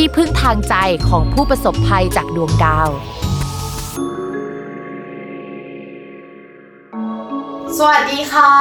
ที่พึ่งทางใจของผู้ประสบภัยจากดวงดาว สวัสดีค่ะ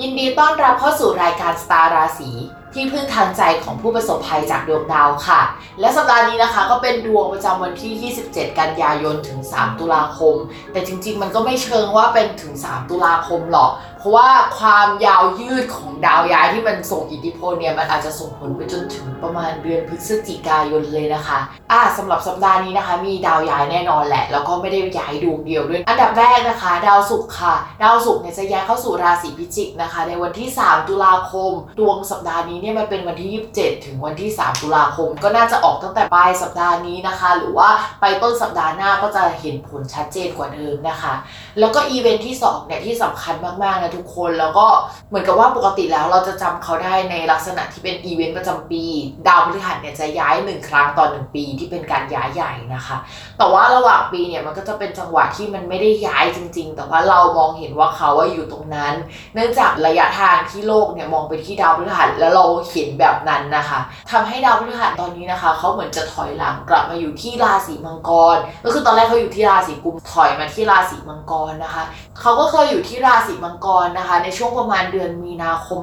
ยินดีต้อนรับเข้าสู่รายการสตาร์ราศีที่พึ่งทางใจของผู้ประสบภัยจากดวงดาวค่ะ และสัปดาห์นี้นะคะก็เป็นดวงประจำวันที่ 27 กันยายนถึง 3 ตุลาคม แต่จริงๆ มันก็ไม่เชิงว่าเป็นถึง 3 ตุลาคมหรอก ราะว่าความยาวยืดของดาวย้ายที่มันส่งอิทธิพลเนี่ยมันอาจจะส่งผลไปจนถึงประมาณเดือนพฤศจิกายนเลยนะคะอ่าสำหรับสัปดาห์นี้นะคะ มีดาวย้ายแน่นอนแหละ แล้วก็ไม่ได้ย้ายดวงเดียวด้วย อันดับแรกนะคะ ดาวศุกร์ค่ะ ดาวศุกร์เนี่ยจะย้ายเข้าสู่ราศีพิจิกนะคะ ในวันที่ 3 ตุลาคม ดวงสัปดาห์นี้เนี่ยมันเป็นวันที่ 27 ถึงวันที่ 3 ตุลาคม ก็น่าจะออกตั้งแต่ปลายสัปดาห์นี้นะคะ หรือว่าไปต้นสัปดาห์หน้าก็จะเห็นผลชัดเจนกว่าเดิมนะคะ แล้วก็อีเวนท์ที่2เนี่ยที่สำคัญมากๆนะทุกคน แล้วก็เหมือนกับว่าปกติแล้วเราจะจำเขาได้ในลักษณะที่เป็นอีเวนต์ประจำปี ดาวพฤหัสเนี่ยจะย้ายหนึ่งครั้งต่อหนึ่งปีที่เป็นการย้ายใหญ่นะคะ แต่ว่าระหว่างปีเนี่ยมันก็จะเป็นจังหวะที่มันไม่ได้ย้ายจริง ๆ แต่ว่าเรามองเห็นว่าเขาว่าอยู่ตรงนั้น เนื่องจากระยะทางที่โลกเนี่ยมองไปที่ดาวพฤหัสแล้วเราเห็นแบบนั้นนะคะทำให้ดาวพฤหัสตอนนี้นะคะเขาเหมือนจะถอยหลังกลับมาอยู่ที่ราศีมังกร ก็คือตอนแรกเขาอยู่ที่ราศีกุมถอยมาที่ราศีมังกรนะคะเขาก็เคยอยู่ที่ราศีมังกรนะคะในช่วงประมาณเดือนมีนาคม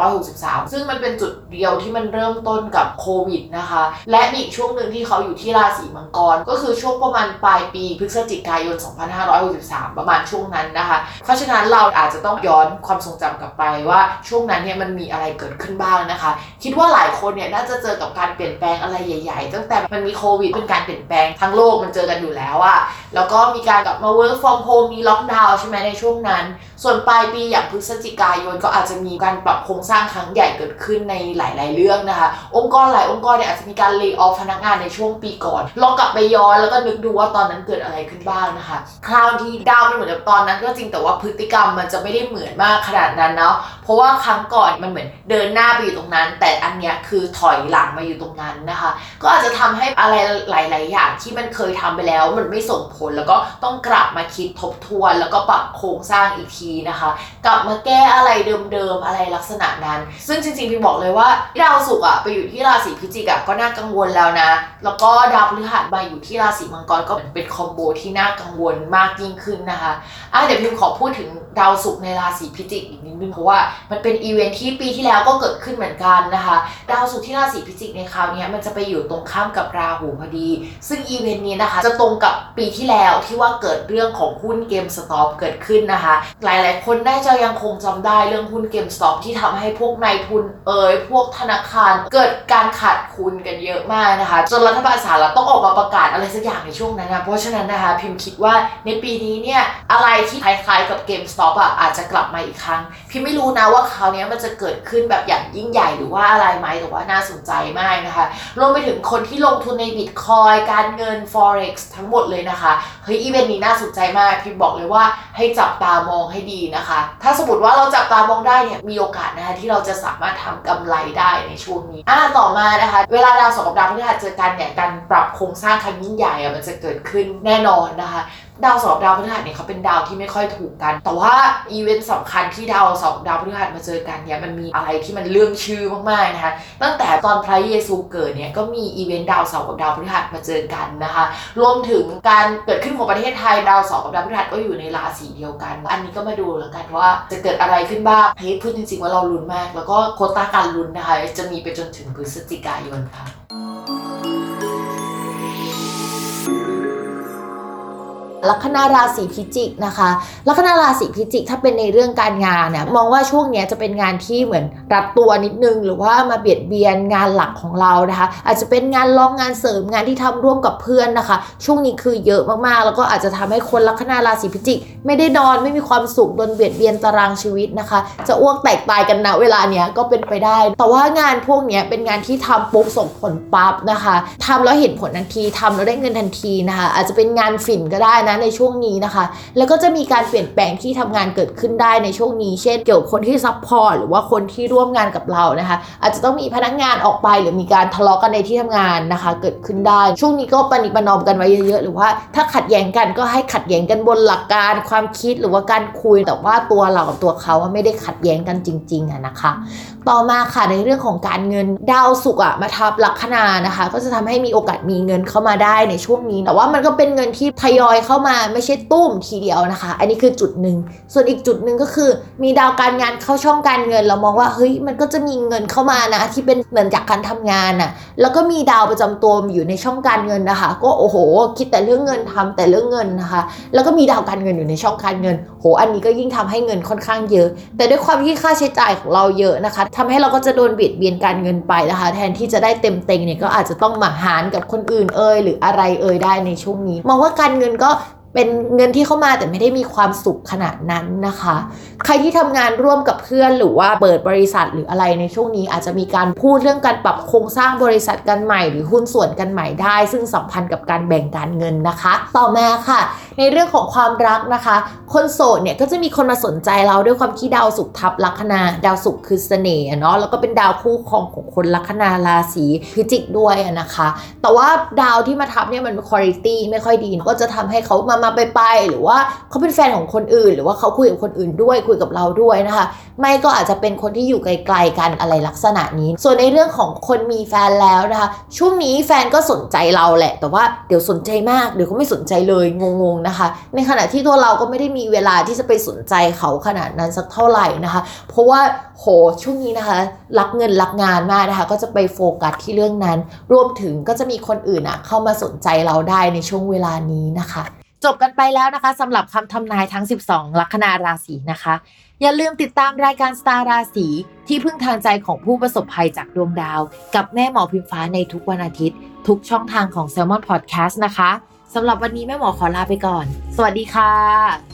2563 ซึ่งมันเป็นจุดเดียวที่มันเริ่มต้นกับโควิดนะคะ และมีอีกช่วงหนึ่งที่เขาอยู่ที่ราศีมังกร ก็คือช่วงประมาณปลายปีพฤศจิกายน 2563 ประมาณช่วงนั้นนะคะ เพราะฉะนั้นเราอาจจะต้องย้อนความทรงจำกลับไปว่าช่วงนั้นเนี่ยมันมีอะไรเกิดขึ้นบ้างนะคะ คิดว่าหลายคนเนี่ยน่าจะเจอกับการเปลี่ยนแปลงอะไรใหญ่ ๆ ตั้งแต่มันมีโควิดเป็นการเปลี่ยนแปลงทั้งโลกมันเจอกันอยู่แล้วอะแล้วก็มีการกลับมา work from home มีล็อกดาวน์ใช่ไหมในช่วงนั้น ส่วนปลายายปีอย่างพฤศจิกายนก็อาจจะมีการปรับโครงสร้างครั้งใหญ่เกิดขึ้นในหลาย ๆ เรื่องนะคะ องค์กรหลายองค์กรเนี่ยอาจจะมีการเลิกออฟพนักงานในช่วงปีก่อน ลองกลับไปย้อนแล้วก็นึกดูว่าตอนนั้นเกิดอะไรขึ้นบ้างนะคะ คราวที่ดาวมันเหมือนกับตอนนั้นก็จริงแต่ว่าพฤติกรรมมันจะไม่ได้เหมือนมากขนาดนั้นเนาะ เพราะว่าครั้งก่อนมันเหมือนเดินหน้าไปอยู่ตรงนั้น แต่อันเนี้ยคือถอยหลังมาอยู่ตรงนั้นนะคะ ก็อาจจะทำให้อะไรหลาย ๆ อย่างที่มันเคยทำไปแล้วมันไม่ส่งผลแล้วก็ต้องกลับมาคิดทบทวน แล้วก็ปรับโครงสร้างอีกทีนะคะกลับมาแก้อะไรเดิมๆอะไรลักษณะนั้น ซึ่งจริงๆพี่บอกเลยว่าดาวศุกร์อะไปอยู่ที่ราศีพิจิกอะก็น่ากังวลแล้วนะ แล้วก็ดาวพฤหัสมาอยู่ที่ราศีมังกรก็เป็น combo ที่น่ากังวลมากยิ่งขึ้นนะคะอะเดี๋ยวพิมขอพูดถึงดาวศุกร์ในราศีพิจิกอีกนิดนึงเพราะว่ามันเป็นอีเวนท์ที่ปีที่แล้วก็เกิดขึ้นเหมือนกันนะคะดาวศุกร์ที่ราศีพิจิกในคราวนี้มันจะไปอยู่ตรงข้ามกับราหูพอดี ซึ่งอีเวนต์นี้นะคะ จะตรงกับปีที่แล้วที่ว่าเกิดเรื่องของหุ้น GameStop เกิดขึ้นนะคะ หลายๆ คนนน่าจะยังคงจำได้เรื่องหุ้น GameStop ที่ทำให้พวกนายทุนเอยพวกธนาคารเกิดการขาดทุนกันเยอะมากนะคะ จนรัฐบาลสหรัฐต้องออกมาประกาศอะไรสักอย่างในช่วงนั้นนะเพราะฉะนั้นนะคะพิมพ์คิดว่าในปีนี้เนี่ยอะไรที่คล้ายๆกับเกมสต็อปอะอาจจะกลับมาอีกครั้ง พิมไม่รู้นะว่าคราวนี้มันจะเกิดขึ้นแบบอย่างยิ่งใหญ่หรือว่าอะไรไหมแต่ว่าน่าสนใจมากนะคะรวมไปถึงคนที่ลงทุนในบิตคอยการเงิน forex ทั้งหมดเลยนะคะเฮ้ยอีเวนต์นี้น่าสนใจมากพิมบอกเลยว่าให้จับตามองให้ดีนะคะถ้าสมมติว่าเราจับตามองได้เนี่ยมีโอกาสนะคะที่เราจะสามารถทำกำไรได้ในช่วงนี้อ่าต่อมานะคะ เวลาดาวสองกับดาวพฤหัสเจอกันเนี่ยการปรับโครงสร้างครั้งยิ่งใหญ่อะมันจะเกิดขึ้นแน่นอนนะคะ ดาวเสาร์ดาวพฤหัสเนี่ยเขาเป็นดาวที่ไม่ค่อยถูกกัน แต่ว่าอีเวนต์สำคัญที่ดาวเสาร์ดาวพฤหัสมาเจอกันเนี่ยมันมีอะไรที่มันเลื่องชื่อมากๆนะคะตั้งแต่ตอนพระเยซูเกิดเนี่ยก็มีอีเวนต์ดาวเสาร์กับดาวพฤหัสมาเจอกันนะคะรวมถึงการเกิดขึ้นของประเทศไทยดาวเสาร์กับดาวพฤหัสก็อยู่ในราศีเดียวกัน อันนี้ก็มาดูแล้วกันว่าจะเกิดอะไรขึ้นบ้างเฮ้ยพูดจริงๆว่าเราลุ้นมาก แล้วก็โควตาการลุ้นนะคะจะมีไปจนถึงพฤศจิกายนค่ะ ลัคนาราศีพิจิกนะคะ ลัคนาราศีพิจิกถ้าเป็นในเรื่องการงานเนี่ยมองว่าช่วงนี้จะเป็นงานที่เหมือนรัดตัวนิดนึง หรือว่ามาเบียดเบียนงานหลักของเรานะคะ อาจจะเป็นงานรองงานเสริมงานที่ทำร่วมกับเพื่อนนะคะ ช่วงนี้คือเยอะมากๆ แล้วก็อาจจะทำให้คนลัคนาราศีพิจิก ไม่ได้นอนไม่มีความสุขโดนเบียดเบียนตารางชีวิตนะคะ จะอ้วกแตกตายกันนะเวลาเนี้ยก็เป็นไปได้ แต่ว่างานพวกเนี้ยเป็นงานที่ทำปุ๊บส่งผลปั๊บนะคะทำแล้วเห็นผลทันทีทำแล้วได้เงินทันทีนะคะ อาจจะเป็นงานฝิ่นก็ได้นะในช่วงนี้นะคะ แล้วก็จะมีการเปลี่ยนแปลงที่ทำงานเกิดขึ้นได้ในช่วงนี้ เช่น เกี่ยวกับคนที่ support หรือว่าคนที่ร่วมงานกับเรานะคะ อาจจะต้องมีพนักงานออกไปหรือมีการทะเลาะกันในที่ทำงานนะคะ เกิดขึ้นได้ ช่วงนี้ก็ประนีประนอมกันไว้เยอะๆ หรือว่าถ้าขัดแย้งกันก็ให้ขัดแย้งกันบนหลักการ ความคิดหรือว่าการคุยแต่ว่าตัวเรากับตัวเขาไม่ได้ขัดแย้งกันจริงๆอะนะคะ ต่อมาค่ะในเรื่องของการเงินดาวศุกอะมาทับลัคนานะคะ ก็จะทำให้มีโอกาสมีเงินเข้ามาได้ในช่วงนี้ แต่ว่ามันก็เป็นเงินที่ทยอยเข้ามาไม่ใช่ตุ้มทีเดียวนะคะ อันนี้คือจุดหนึ่ง ส่วนอีกจุดหนึ่งก็คือ มีดาวการงานเข้าช่องการเงิน เรามองว่าเฮ้ยมันก็จะมีเงินเข้ามานะที่เป็นเหมือนจากการทำงานอะแล้วก็มีดาวประจำตัวอยู่ในช่องการเงินนะคะ ก็โอ้โห คิดแต่เรื่องเงินทำแต่เรื่องเงินนะคะ แล้วก็มีดาวการเงินอยู่ในช่องการเงิน โห อันนี้ก็ยิ่งทำให้เงินค่อนข้างเยอะ แต่ด้วยความที่ค่าใช้จ่ายของเราเยอะนะคะทำให้เราก็จะโดนเบียดเบียนการเงินไปนะคะ แทนที่จะได้เต็มเต็งเนี่ยก็อาจจะต้องมาหารกับคนอื่นเอ่ยหรืออะไรเอ่ยได้ในช่วงนี้ มองว่าการเงินก็ เป็นเงินที่เข้ามาแต่ไม่ได้มีความสุขขนาดนั้นนะคะ ใครที่ทำงานร่วมกับเพื่อนหรือว่าเปิดบริษัทหรืออะไรในช่วงนี้ อาจจะมีการพูดเรื่องการปรับโครงสร้างบริษัทกันใหม่ หรือหุ้นส่วนกันใหม่ได้ ซึ่งสัมพันธ์กับการแบ่งการเงินนะคะ ต่อมาค่ะ ในเรื่องของความรักนะคะ คนโสดเนี่ยก็จะมีคนมาสนใจเราด้วยความที่ดาวศุกร์ทับลัคนา ดาวศุกร์คือเสน่ห์เนาะแล้วก็เป็นดาวคู่ครองของคนลัคนาราศีพิจิกด้วยนะคะ แต่ว่าดาวที่มาทับเนี่ยมันคุณภาพไม่ค่อยดีก็จะทำให้เขามามาไปไปหรือว่าเขาเป็นแฟนของคนอื่น หรือว่าเขาคุยกับคนอื่นด้วยคุยกับเราด้วยนะคะ ไม่ก็อาจจะเป็นคนที่อยู่ไกลๆกันอะไรลักษณะนี้ ส่วนในเรื่องของคนมีแฟนแล้วนะคะ ช่วงนี้แฟนก็สนใจเราแหละ แต่ว่าเดี๋ยวสนใจมากเดี๋ยวก็ไม่สนใจเลยงงๆนะคะ ในขณะที่ตัวเราก็ไม่ได้มีเวลาที่จะไปสนใจเขาขนาดนั้นสักเท่าไหร่นะคะ เพราะว่าโหช่วงนี้นะคะ รักเงินรักงานมากนะคะ ก็จะไปโฟกัสที่เรื่องนั้น รวมถึงก็จะมีคนอื่นอะเข้ามาสนใจเราได้ในช่วงเวลานี้นะคะ จบกันไปแล้วนะคะสำหรับคำทำนายทั้ง 12 ลัคนาราศีนะคะ อย่าลืมติดตามรายการสตาร์ราศีที่พึ่งทางใจของผู้ประสบภัยจากดวงดาว กับแม่หมอพิมฟ้าในทุกวันอาทิตย์ ทุกช่องทางของ Salmon Podcast นะคะ สำหรับวันนี้แม่หมอขอลาไปก่อน สวัสดีค่ะ